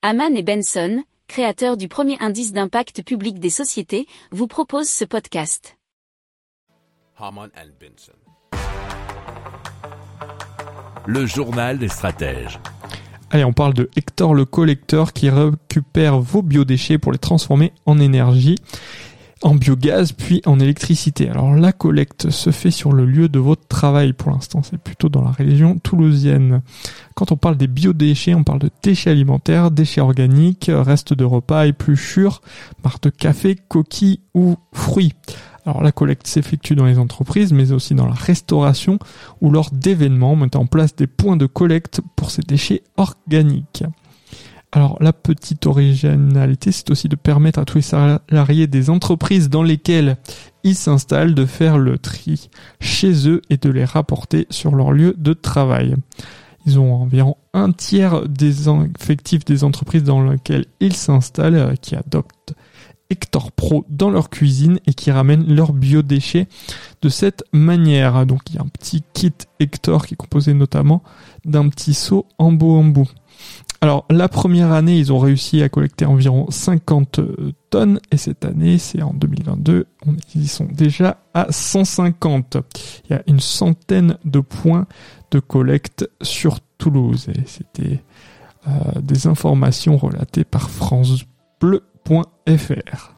Haman et Benson, créateurs du premier indice d'impact public des sociétés, vous proposent ce podcast. Haman and Benson. Le journal des stratèges. Allez, on parle de Hector le collecteur qui récupère vos biodéchets pour les transformer en énergie en biogaz puis en électricité. Alors la collecte se fait sur le lieu de votre travail pour l'instant, c'est plutôt dans la région toulousienne. Quand on parle des biodéchets, on parle de déchets alimentaires, déchets organiques, restes de repas, épluchures, marques de café, coquilles ou fruits. Alors la collecte s'effectue dans les entreprises, mais aussi dans la restauration ou lors d'événements, mettant en place des points de collecte pour ces déchets organiques. Alors la petite originalité, c'est aussi de permettre à tous les salariés des entreprises dans lesquelles ils s'installent de faire le tri chez eux et de les rapporter sur leur lieu de travail. Ils ont environ un tiers des effectifs des entreprises dans lesquelles ils s'installent euh, qui adoptent Hector Pro dans leur cuisine et qui ramènent leurs biodéchets de cette manière. Donc il y a un petit kit Hector qui est composé notamment d'un petit seau en bout. Alors la première année, ils ont réussi à collecter environ 50 euh, tonnes et cette année, c'est en 2022, ils sont déjà à 150. Il y a une centaine de points de collecte sur Toulouse et c'était euh, des informations relatées par francebleu.fr.